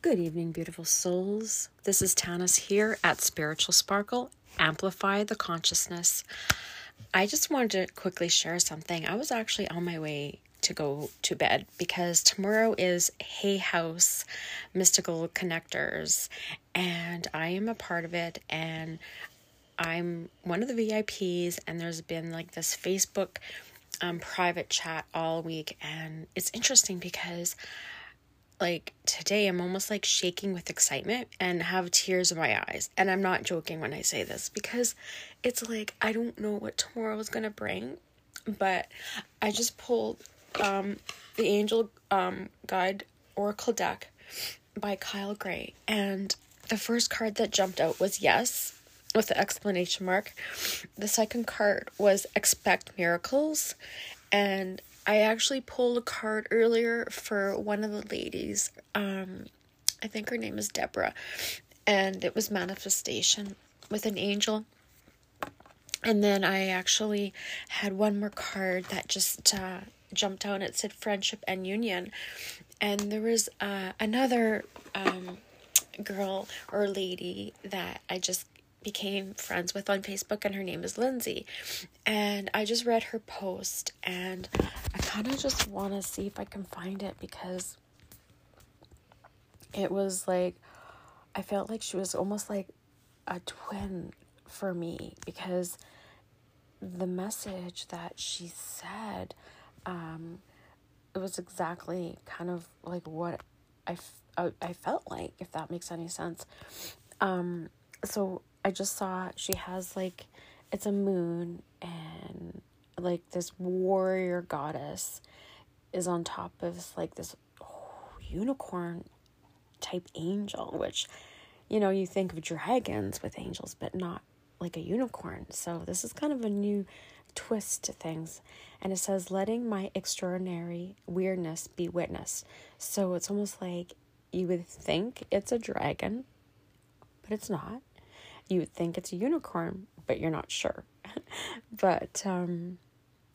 Good evening, beautiful souls. This is Tannis here at Spiritual Sparkle. Amplify the consciousness. I just wanted to quickly share something. I was actually on my way to go to bed because tomorrow is Hay House Mystical Connectors, and I am a part of it. And I'm one of the VIPs, and there's been like this Facebook um, private chat all week, and it's interesting because like today I'm almost like shaking with excitement and have tears in my eyes. And I'm not joking when I say this because it's like I don't know what tomorrow is going to bring, but I just pulled um the Angel um Guide Oracle deck by Kyle Gray and the first card that jumped out was yes with the exclamation mark. The second card was expect miracles and I actually pulled a card earlier for one of the ladies. Um, I think her name is Deborah, and it was manifestation with an angel. And then I actually had one more card that just uh, jumped out. It said friendship and union, and there was uh, another um, girl or lady that I just became friends with on Facebook, and her name is Lindsay. And I just read her post, and kind of just want to see if I can find it because it was like I felt like she was almost like a twin for me because the message that she said um it was exactly kind of like what I, I, I felt like if that makes any sense. Um so I just saw she has like it's a moon and like this warrior goddess is on top of like this oh, unicorn type angel which you know you think of dragons with angels but not like a unicorn. So this is kind of a new twist to things. And it says letting my extraordinary weirdness be witnessed. So it's almost like you would think it's a dragon but it's not. You would think it's a unicorn, but you're not sure. but um,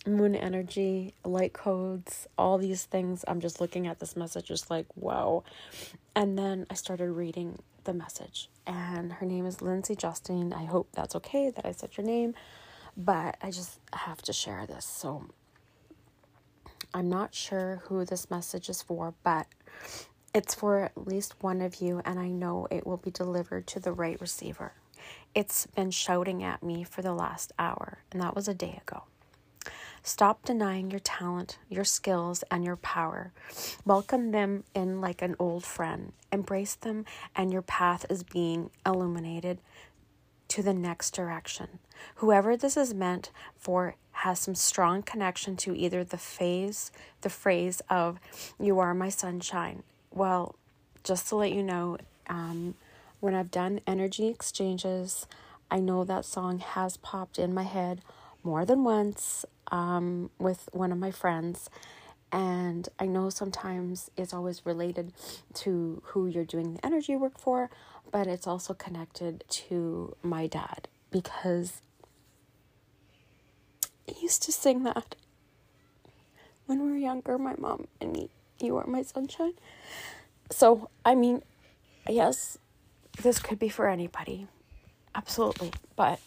moon energy, light codes, all these things. I'm just looking at this message, just like, wow. And then I started reading the message, and her name is Lindsay Justine. I hope that's okay that I said your name, but I just have to share this. So I'm not sure who this message is for, but it's for at least one of you, and I know it will be delivered to the right receiver. It's been shouting at me for the last hour, and that was a day ago. Stop denying your talent, your skills, and your power. Welcome them in like an old friend. Embrace them, and your path is being illuminated to the next direction. Whoever this is meant for has some strong connection to either the phase, the phrase of "You are my sunshine." Well, just to let you know, um, when I've done energy exchanges, I know that song has popped in my head more than once um, with one of my friends. And I know sometimes it's always related to who you're doing the energy work for, but it's also connected to my dad because he used to sing that when we were younger, my mom and me. You are my sunshine. So, I mean, yes, this could be for anybody. Absolutely. But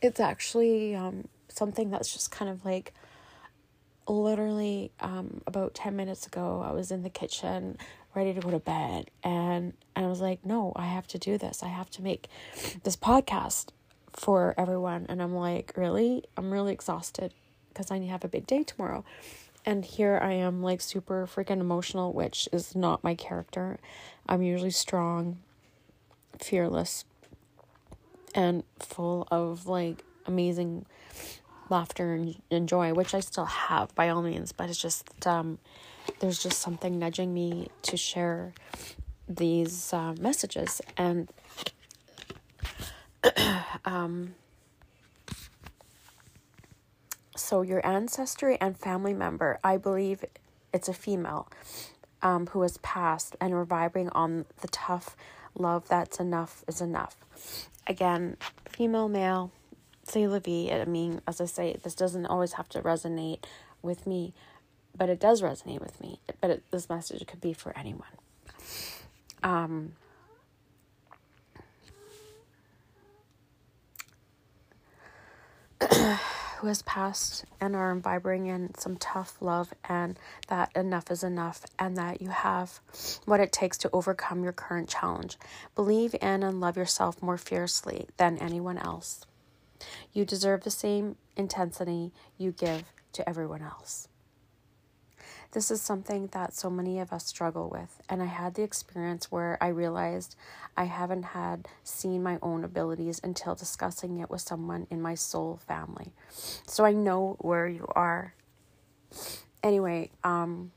it's actually um, something that's just kind of like literally um, about 10 minutes ago, I was in the kitchen ready to go to bed. And, and I was like, no, I have to do this. I have to make this podcast for everyone. And I'm like, really? I'm really exhausted because I have a big day tomorrow. And here I am, like, super freaking emotional, which is not my character. I'm usually strong fearless and full of like amazing laughter and, and joy, which I still have by all means, but it's just um, there's just something nudging me to share these uh, messages and um, so your ancestry and family member, I believe it's a female um, who has passed and we're vibrating on the tough love that's enough is enough. Again, female, male, say la vie. I mean, as I say, this doesn't always have to resonate with me, but it does resonate with me. But it, this message could be for anyone. um, who has passed and are vibrating in some tough love and that enough is enough and that you have what it takes to overcome your current challenge. Believe in and love yourself more fiercely than anyone else. You deserve the same intensity you give to everyone else. This is something that so many of us struggle with, and I had the experience where I realized I haven't had seen my own abilities until discussing it with someone in my soul family. So I know where you are. Anyway, um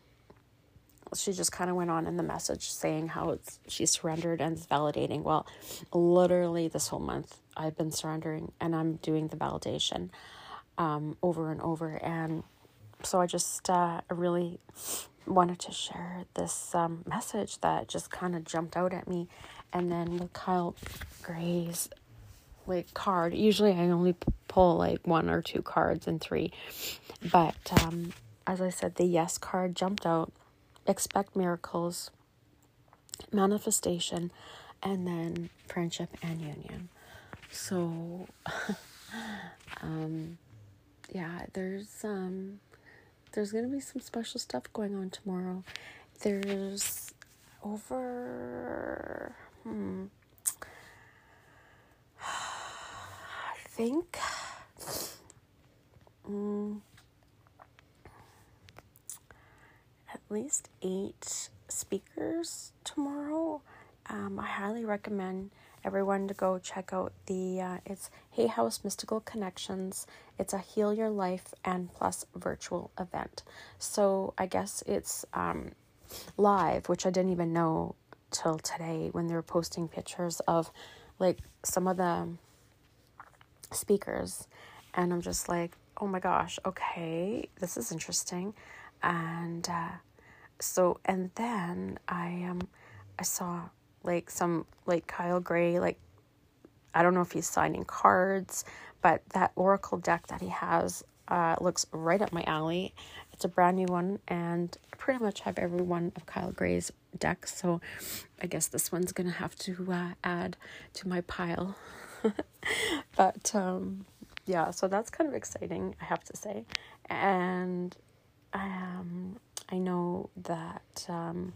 she just kind of went on in the message saying how it's she surrendered and validating. Well, literally this whole month I've been surrendering and I'm doing the validation um, over and over. And so I just uh, really wanted to share this um, message that just kind of jumped out at me. And then with Kyle Gray's like card, usually I only pull like one or two cards and three, but um, as I said, the yes card jumped out expect miracles, manifestation, and then friendship and union. So, um, yeah, there's um, there's gonna be some special stuff going on tomorrow. There's over, hmm, I think, um, least eight speakers tomorrow. Um, I highly recommend everyone to go check out the uh, it's Hay House Mystical Connections. It's a heal your life and plus virtual event. So I guess it's um, live, which I didn't even know till today when they were posting pictures of like some of the speakers, and I'm just like, oh my gosh, okay, this is interesting, and. Uh, so and then I um I saw like some like Kyle Gray like I don't know if he's signing cards, but that oracle deck that he has uh looks right up my alley. It's a brand new one and I pretty much have every one of Kyle Gray's decks, so I guess this one's to have to uh, add to my pile. but um yeah, so that's kind of exciting, I have to say. And um I know that um,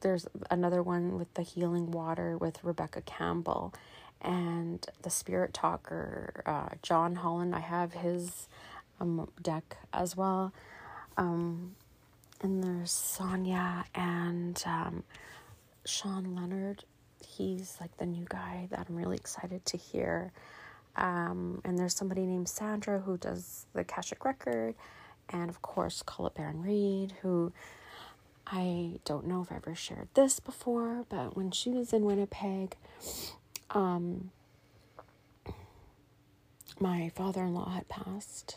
there's another one with the healing water with Rebecca Campbell and the spirit talker uh, John Holland. I have his um, deck as well. Um, and there's Sonia and um, Sean Leonard. He's like the new guy that I'm really excited to hear. Um, and there's somebody named Sandra who does the Akashic Record and of course Colette Baron Reid who I don't know if I ever shared this before, but when she was in Winnipeg, um, my father in law had passed,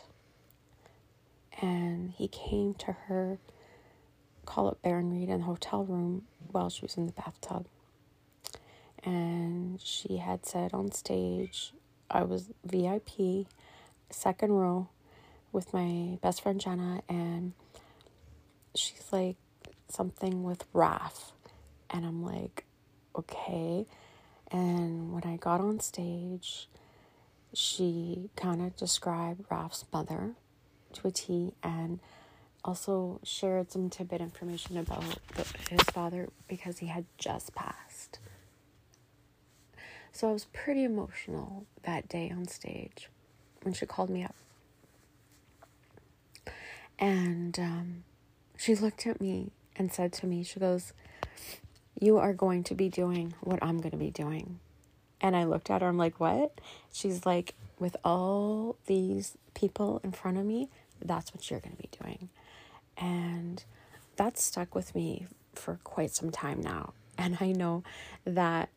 and he came to her, Colette Baron-Reid, in the hotel room while she was in the bathtub. And she had said on stage, I was VIP, second row with my best friend Jenna, and she's like, something with Raph. And I'm like, okay. And when I got on stage, she kind of described Raph's mother to a T and also shared some tidbit information about the, his father because he had just passed. So I was pretty emotional that day on stage when she called me up. And um, she looked at me and said to me, She goes, You are going to be doing what I'm going to be doing. And I looked at her, I'm like, What? She's like, With all these people in front of me, that's what you're going to be doing. And that stuck with me for quite some time now. And I know that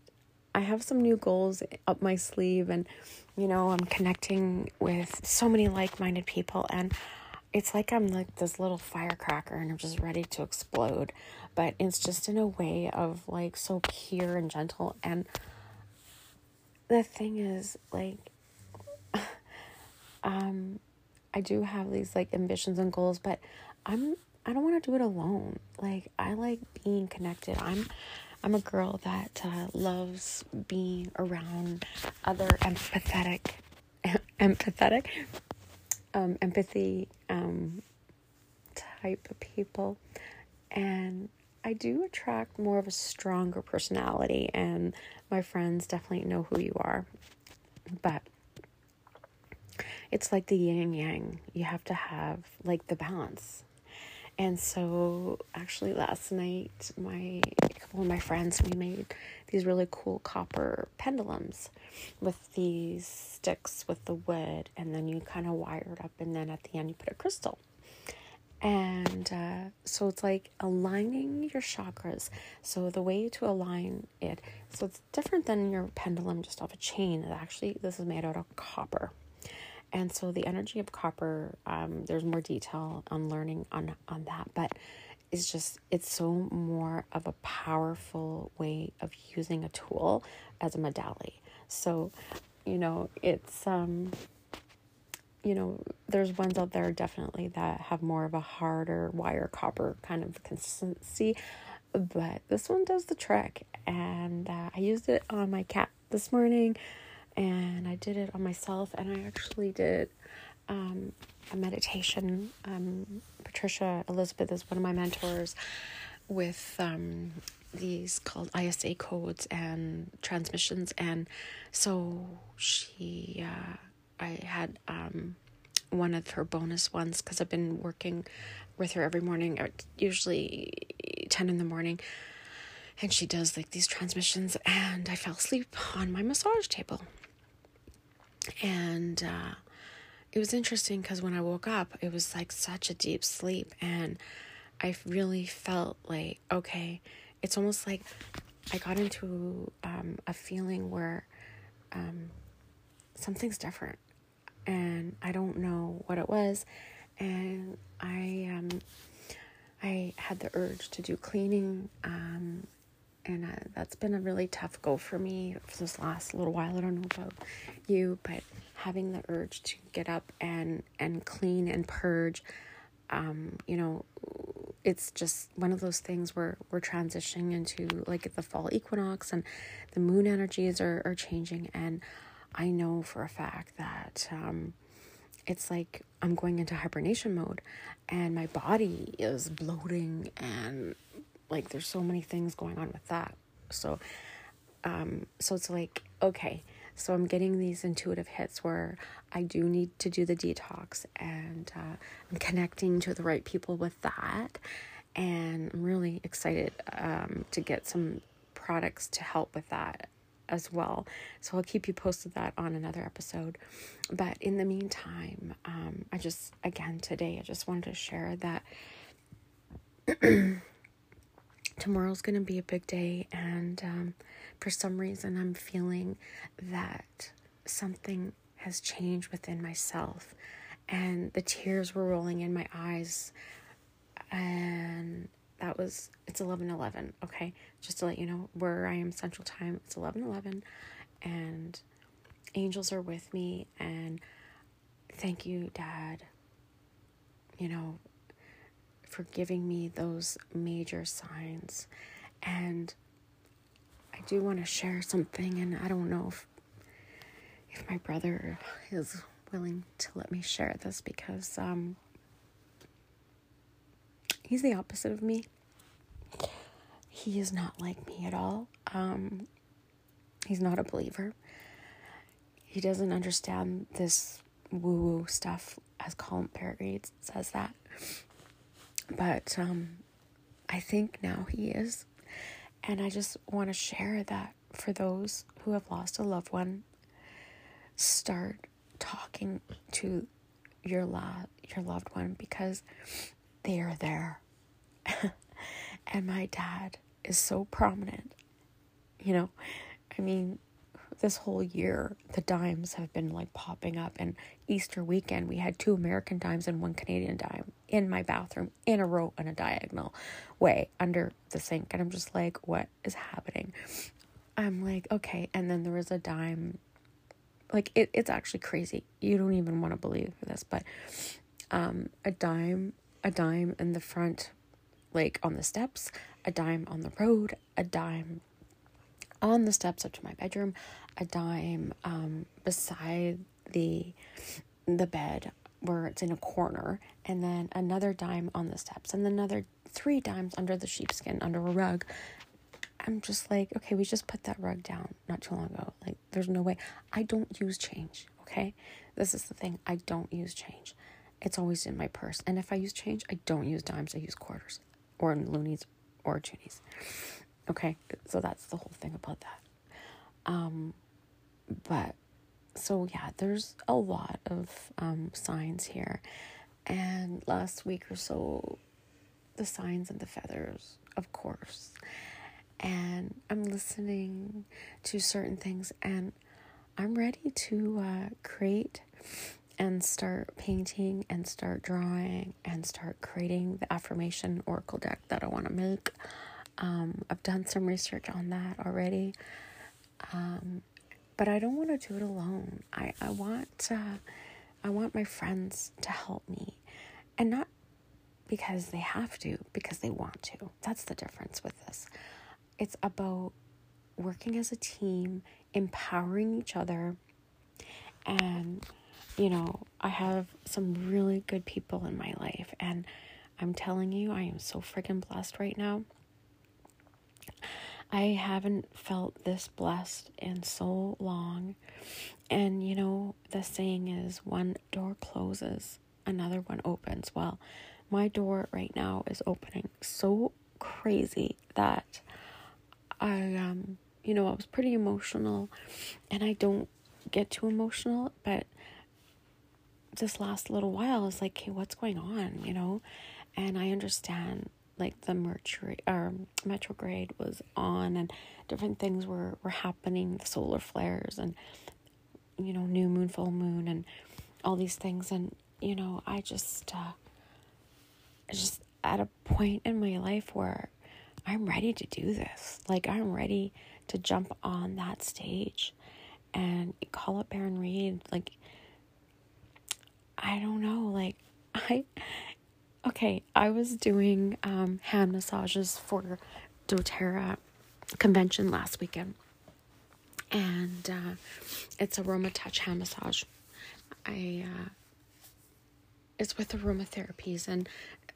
I have some new goals up my sleeve, and you know, I'm connecting with so many like minded people, and it's like I'm like this little firecracker and I'm just ready to explode. But it's just in a way of like so pure and gentle. And the thing is, like, um, I do have these like ambitions and goals, but I'm I don't want to do it alone. Like I like being connected. I'm I'm a girl that uh, loves being around other empathetic, empathetic, um, empathy um, type of people, and I do attract more of a stronger personality, and my friends definitely know who you are. But it's like the yin yang. You have to have like the balance. And so, actually, last night, my a couple of my friends we made these really cool copper pendulums with these sticks with the wood, and then you kind of wire it up, and then at the end you put a crystal. And uh, so it's like aligning your chakras. So the way to align it, so it's different than your pendulum just off a chain. It actually, this is made out of copper. And so the energy of copper, um, there's more detail on learning on on that, but it's just it's so more of a powerful way of using a tool as a medallion. So, you know, it's um you know, there's ones out there definitely that have more of a harder wire copper kind of consistency, but this one does the trick. And uh, I used it on my cat this morning, and I did it on myself, and I actually did um, a meditation. Um, Patricia Elizabeth is one of my mentors with um, these called ISA codes and transmissions, and so she. Uh, I had um, one of her bonus ones because I've been working with her every morning, usually 10 in the morning. And she does like these transmissions, and I fell asleep on my massage table. And uh, it was interesting because when I woke up, it was like such a deep sleep, and I really felt like, okay, it's almost like I got into um, a feeling where um, something's different and I don't know what it was. And I um, I had the urge to do cleaning, um, and uh, that's been a really tough go for me for this last little while. I don't know about you, but having the urge to get up and and clean and purge, um, you know, it's just one of those things where we're transitioning into like the fall equinox and the moon energies are, are changing and I know for a fact that um, it's like I'm going into hibernation mode and my body is bloating and like there's so many things going on with that. So um so it's like okay, so I'm getting these intuitive hits where I do need to do the detox and uh, I'm connecting to the right people with that and I'm really excited um, to get some products to help with that as well. So I'll keep you posted that on another episode. But in the meantime, um, I just, again, today, I just wanted to share that tomorrow's going to be a big day. And um, for some reason, I'm feeling that something has changed within myself. And the tears were rolling in my eyes. And that was it's 11 11 okay just to let you know where i am central time it's 11 11 and angels are with me and thank you dad you know for giving me those major signs and i do want to share something and i don't know if if my brother is willing to let me share this because um he's the opposite of me. He is not like me at all. Um, he's not a believer. He doesn't understand this woo woo stuff, as Colin Perry says that. But um, I think now he is. And I just want to share that for those who have lost a loved one, start talking to your lo- your loved one because they are there. and my dad is so prominent. You know, I mean, this whole year, the dimes have been like popping up. And Easter weekend, we had two American dimes and one Canadian dime in my bathroom in a row in a diagonal way under the sink. And I'm just like, what is happening? I'm like, okay. And then there was a dime. Like, it, it's actually crazy. You don't even want to believe this, but um, a dime a dime in the front, like on the steps, a dime on the road, a dime on the steps up to my bedroom, a dime um, beside the the bed where it's in a corner, and then another dime on the steps, and another three dimes under the sheepskin under a rug. I'm just like, okay, we just put that rug down not too long ago. Like, there's no way. I don't use change, okay? This is the thing. I don't use change. It's always in my purse. And if I use change, I don't use dimes, I use quarters or loonies or toonies. Okay, so that's the whole thing about that. Um, but so yeah, there's a lot of um, signs here. And last week or so, the signs and the feathers, of course. And I'm listening to certain things, and I'm ready to uh, create and start painting and start drawing and start creating the affirmation oracle deck that I want to make. Um, I've done some research on that already. Um, but I don't want to do it alone. I, I want uh, I want my friends to help me. And not because they have to, because they want to. That's the difference with this. It's about working as a team, empowering each other, and you know, I have some really good people in my life, and I'm telling you, I am so freaking blessed right now. I haven't felt this blessed in so long. And you know, the saying is one door closes, another one opens. Well, my door right now is opening so crazy that I um you know, I was pretty emotional and I don't get too emotional, but this last little while is like, hey, what's going on, you know? And I understand like the mercury or um, retrograde was on and different things were were happening the solar flares and you know new moon full moon and all these things. And you know i just uh just at a point in my life where i'm ready to do this. Like i'm ready to jump on that stage and call up Baron Reid. Like I don't know. Like I Okay, I was doing um, hand massages for doTERRA convention last weekend, and uh, it's aroma touch hand massage. I uh, it's with aromatherapies and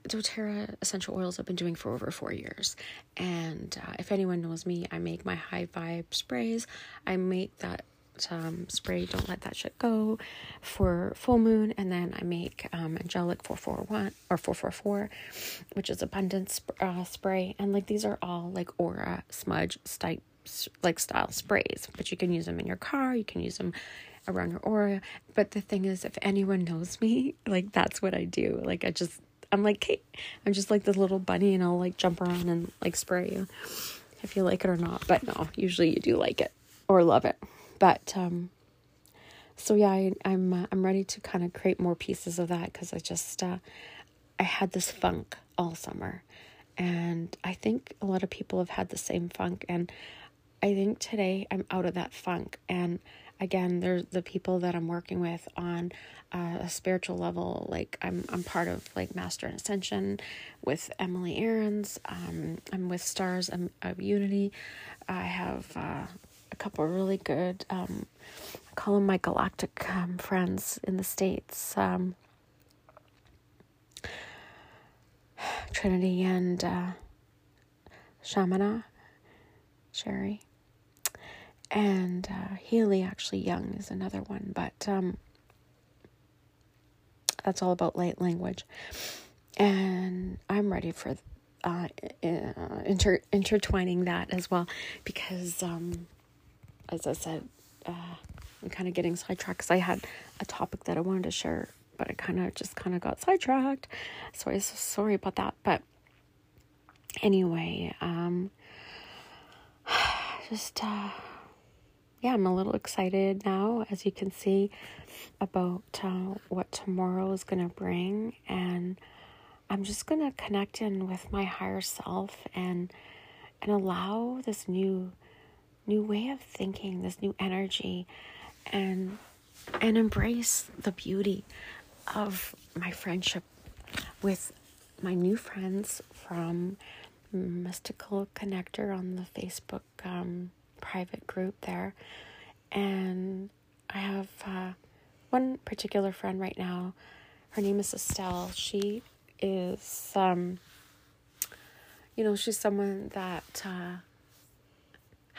doTERRA essential oils I've been doing for over four years. And uh, if anyone knows me, I make my high vibe sprays. I make that um, spray Don't Let That Shit Go for full moon. And then I make um, Angelic 441 or 444, which is abundance uh, spray. And like these are all like aura smudge type like style sprays, but you can use them in your car, you can use them around your aura. But the thing is, if anyone knows me, like that's what I do. Like I just, I'm like, hey, I'm just like this little bunny and I'll like jump around and like spray you if you like it or not. But no, usually you do like it or love it. But um, so yeah, I, am I'm, uh, I'm ready to kind of create more pieces of that because I just uh, I had this funk all summer, and I think a lot of people have had the same funk, and I think today I'm out of that funk, and again, there's the people that I'm working with on uh, a spiritual level. Like I'm, I'm part of like Master and Ascension with Emily Aarons. Um, I'm with Stars of Unity. I have uh, couple really good, um, I call them my galactic um, friends in the States. Um, Trinity and uh, Shamana, Sherry. And uh, Healy, actually, Young is another one, but um, that's all about light language. And I'm ready for uh, inter- intertwining that as well because um, as I said, uh, I'm kind of getting sidetracked because I had a topic that I wanted to share, but I kind of just kind of got sidetracked. So I'm so sorry about that. But anyway, um, just uh, yeah, I'm a little excited now, as you can see, about uh, what tomorrow is gonna bring, and I'm just gonna connect in with my higher self and and allow this new new way of thinking, this new energy, and and embrace the beauty of my friendship with my new friends from mystical connector on the Facebook um, private group there. And I have uh, one particular friend right now. Her name is Estelle. She is, um, you know, she's someone that uh,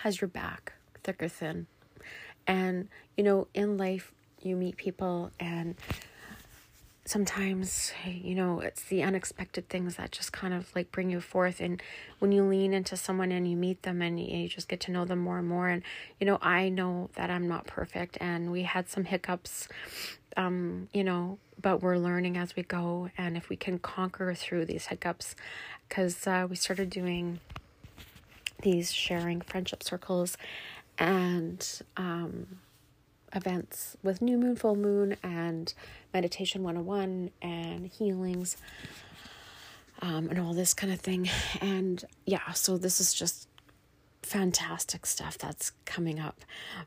has your back, thick or thin. And, you know, in life, you meet people and sometimes you know it's the unexpected things that just kind of like bring you forth. And when you lean into someone and you meet them and you, just get to know them more and more. And you know i know that i'm not perfect and we had some hiccups um you know but we're learning as we go. And if we can conquer through these hiccups because uh, we started doing these sharing friendship circles and um events with new moon, full moon, and meditation 101 and healings um, and all this kind of thing. And yeah, so this is just fantastic stuff that's coming up.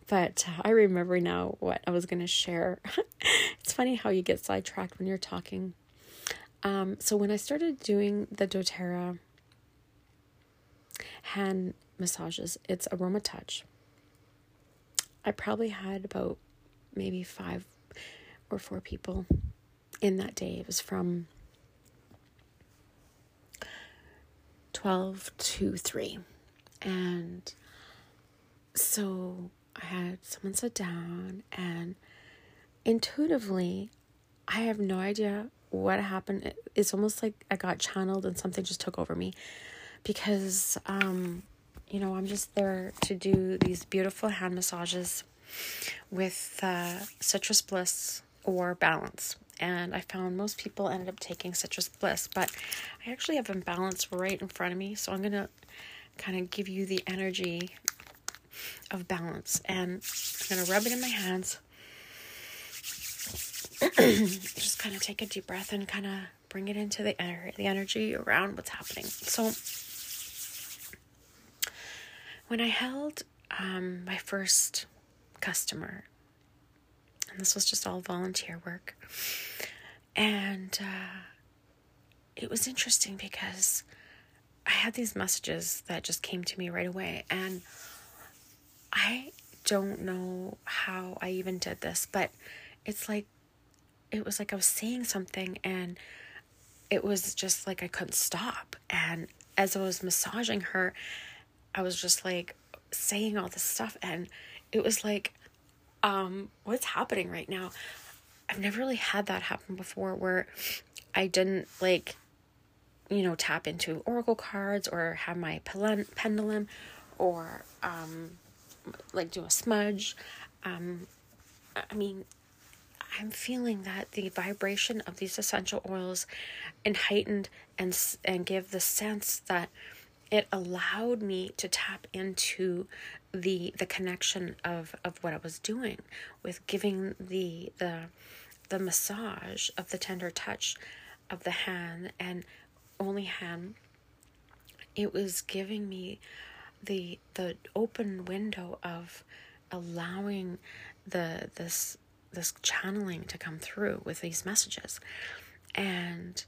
But uh, I remember now what I was going to share. it's funny how you get sidetracked when you're talking. Um, so when I started doing the doTERRA hand massages, it's aroma touch. I probably had about maybe five or four people in that day. It was from 12 to 3. And so I had someone sit down, and intuitively, I have no idea what happened. It's almost like I got channeled and something just took over me because um, you know, I'm just there to do these beautiful hand massages with uh, Citrus Bliss or Balance. And I found most people ended up taking Citrus Bliss, but I actually have Balance right in front of me. So I'm to kind of give you the energy of balance. And I'm to rub it in my hands. just kind of take a deep breath and kind of bring it into the, the energy around what's happening. So when I held um, my first customer, and this was just all volunteer work, and uh, it was interesting because I had these messages that just came to me right away, and I don't know how I even did this, but it's like it was like I was saying something and it was just like I couldn't stop. And as I was massaging her, I was just like saying all this stuff and it was like um what's happening right now? I've never really had that happen before where I didn't like you know tap into oracle cards or have my pendulum or um like do a smudge um I mean I'm feeling that the vibration of these essential oils and heightened and and give the sense that it allowed me to tap into the the connection of of what I was doing with giving the the the massage of the tender touch of the hand and only hand. It was giving me the the open window of allowing the this this channeling to come through with these messages. And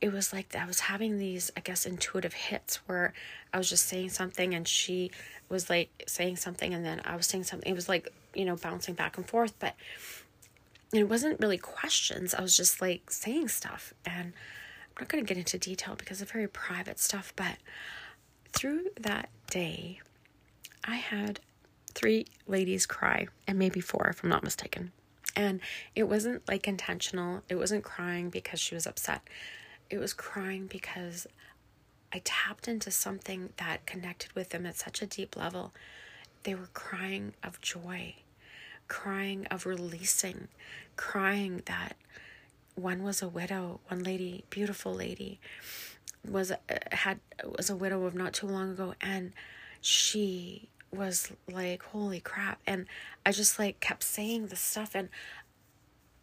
it was like I was having these, I guess, intuitive hits where I was just saying something and she was like saying something and then I was saying something. It was like, you know, bouncing back and forth, but it wasn't really questions. I was just like saying stuff. And I'm not going to get into detail because it's very private stuff, but through that day, I had three ladies cry and maybe four, if I'm not mistaken. And it wasn't like intentional, it wasn't crying because she was upset it was crying because I tapped into something that connected with them at such a deep level. They were crying of joy, crying of releasing, crying that one was a widow, one lady, beautiful lady, was uh, had was a widow of not too long ago and she was like holy crap and I just like kept saying this stuff and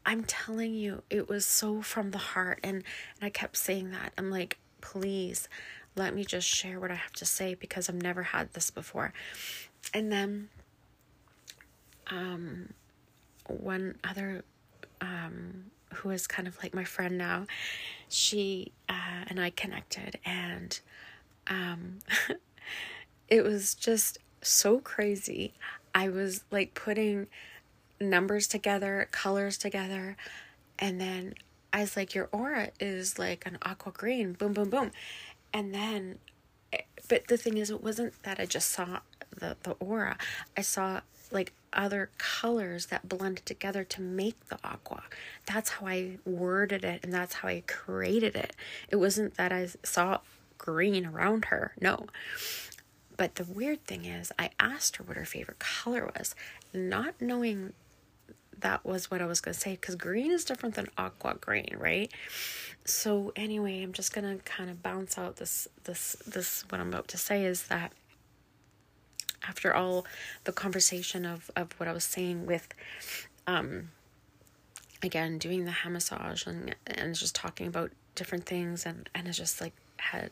I'm telling you, it was so from the heart. And, and I kept saying that. I'm like, please let me just share what I have to say because I've never had this before. And then um, one other um, who is kind of like my friend now, she uh, and I connected and um, it was just so crazy. I was like putting numbers together, colors together, and then I was like, Your aura is like an aqua green, boom, boom, boom. And then, eh, but the thing is, it wasn't that I just saw the, the aura, I saw like other colors that blended together to make the aqua. That's how I worded it and that's how I created it. It wasn't that I saw green around her. No. But the weird thing is, I asked her what her favorite color was, not knowing that was what I was going to say because green is different than aqua green, right? So anyway, I'm just going to kind of bounce out this this this what I'm about to say is that after all the conversation of, of what I was saying with um again doing the hand massage and and just talking about different things and and it's just like had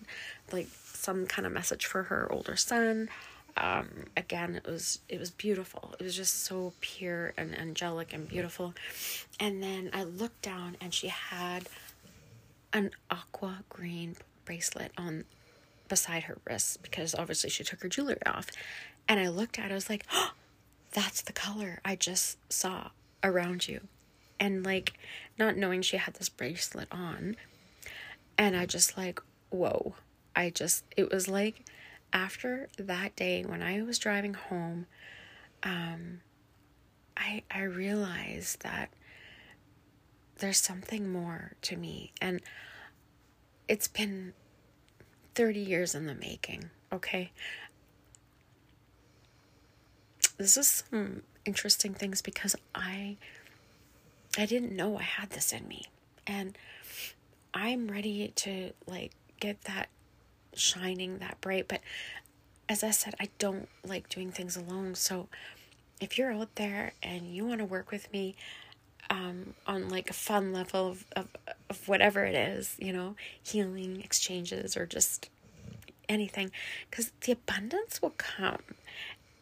like some kind of message for her older son um again it was it was beautiful it was just so pure and angelic and beautiful and then i looked down and she had an aqua green bracelet on beside her wrist because obviously she took her jewelry off and I looked at it, I was like, oh, that's the color I just saw around you. And like, not knowing she had this bracelet on. And I just like, whoa. I just, it was like after that day when I was driving home, um, I, I realized that there's something more to me. And it's been 30 years in the making, okay? this is some interesting things because I I didn't know I had this in me. And I'm ready to like get that shining that bright, but as I said, I don't like doing things alone. So if you're out there and you want to work with me um, on like a fun level of, of, of whatever it is, you know, healing exchanges or just anything, because the abundance will come.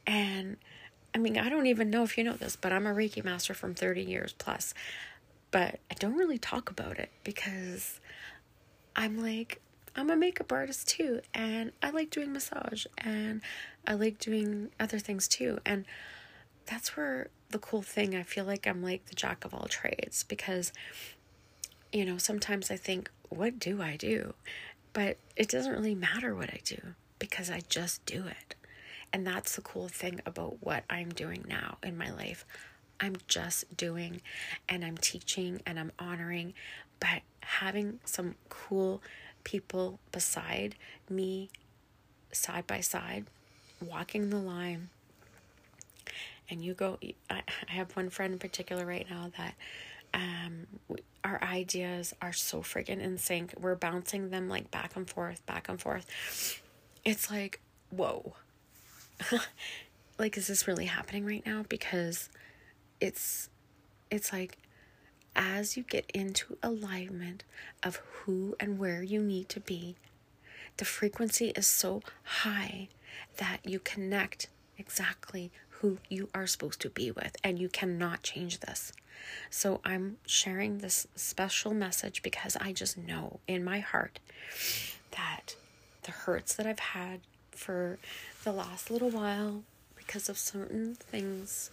And I mean, I don't even know if you know this, but I'm a Reiki master from 30 years plus. But I don't really talk about it because I'm like, I'm a makeup artist too, and I like doing massage and I like doing other things too. And that's where the cool thing, I feel like I'm like the jack of all trades because, you know, sometimes I think, what do I do? But it doesn't really matter what I do because I just do it. And that's the cool thing about what I'm doing now in my life. I'm just doing and I'm teaching and I'm honoring, but having some cool people beside me, side by side, walking the line. And you go, I have one friend in particular right now that um our ideas are so freaking in sync. We're bouncing them like back and forth, back and forth. It's like, whoa like is this really happening right now because it's it's like as you get into alignment of who and where you need to be the frequency is so high that you connect exactly who you are supposed to be with and you cannot change this so i'm sharing this special message because i just know in my heart that the hurts that i've had for the last little while because of certain things.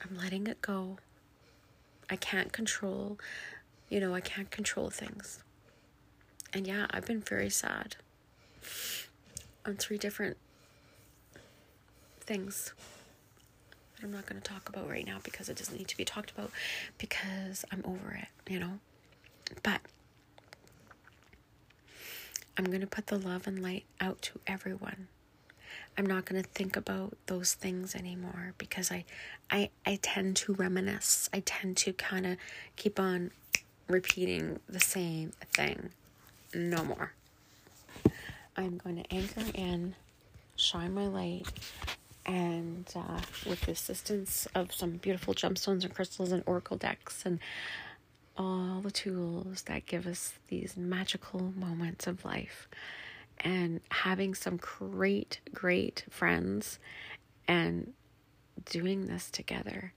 I'm letting it go. I can't control, you know, I can't control things. And yeah, I've been very sad on three different things that I'm not going to talk about right now because it doesn't need to be talked about because I'm over it, you know? But I'm going to put the love and light out to everyone. I'm not going to think about those things anymore because I I I tend to reminisce. I tend to kind of keep on repeating the same thing. No more. I'm going to anchor in, shine my light, and uh, with the assistance of some beautiful gemstones and crystals and oracle decks and all the tools that give us these magical moments of life and having some great, great friends and doing this together.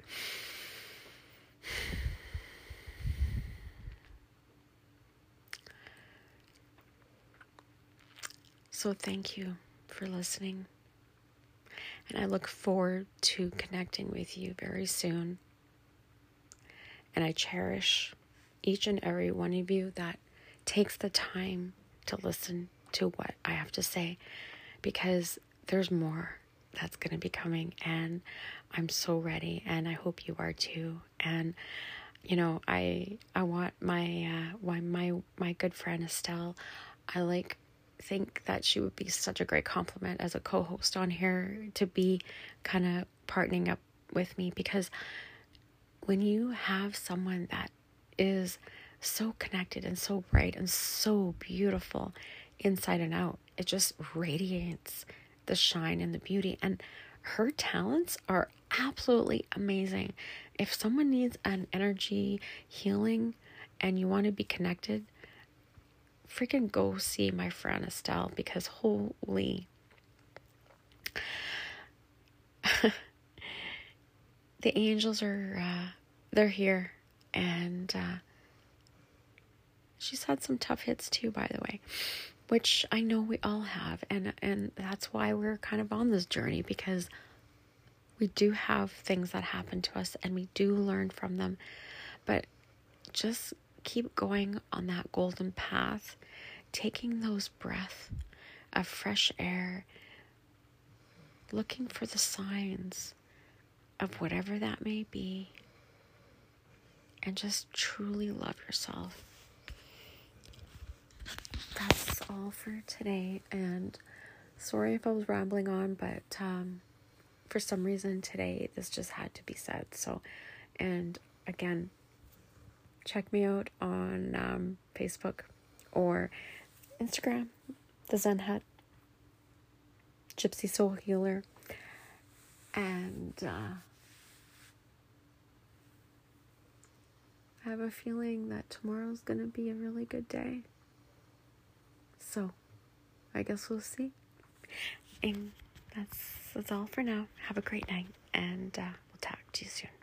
So thank you for listening. And I look forward to connecting with you very soon. And I cherish each and every one of you that takes the time to listen to what I have to say because there's more that's going to be coming and I'm so ready and I hope you are too. And you know I I want my uh why my my good friend Estelle I like think that she would be such a great compliment as a co-host on here to be kind of partnering up with me because when you have someone that is so connected and so bright and so beautiful inside and out. It just radiates the shine and the beauty. And her talents are absolutely amazing. If someone needs an energy healing and you want to be connected, freaking go see my friend Estelle because holy. the angels are uh, they're here and uh, she's had some tough hits too by the way which i know we all have and and that's why we're kind of on this journey because we do have things that happen to us and we do learn from them but just keep going on that golden path taking those breaths of fresh air looking for the signs of whatever that may be and just truly love yourself. That's all for today. And sorry if I was rambling on, but um, for some reason today this just had to be said. So, and again, check me out on um, Facebook or Instagram, the Zen Hut, Gypsy Soul Healer, and. Uh, I have a feeling that tomorrow's to be a really good day. So, I guess we'll see. And that's that's all for now. Have a great night, and uh, we'll talk to you soon.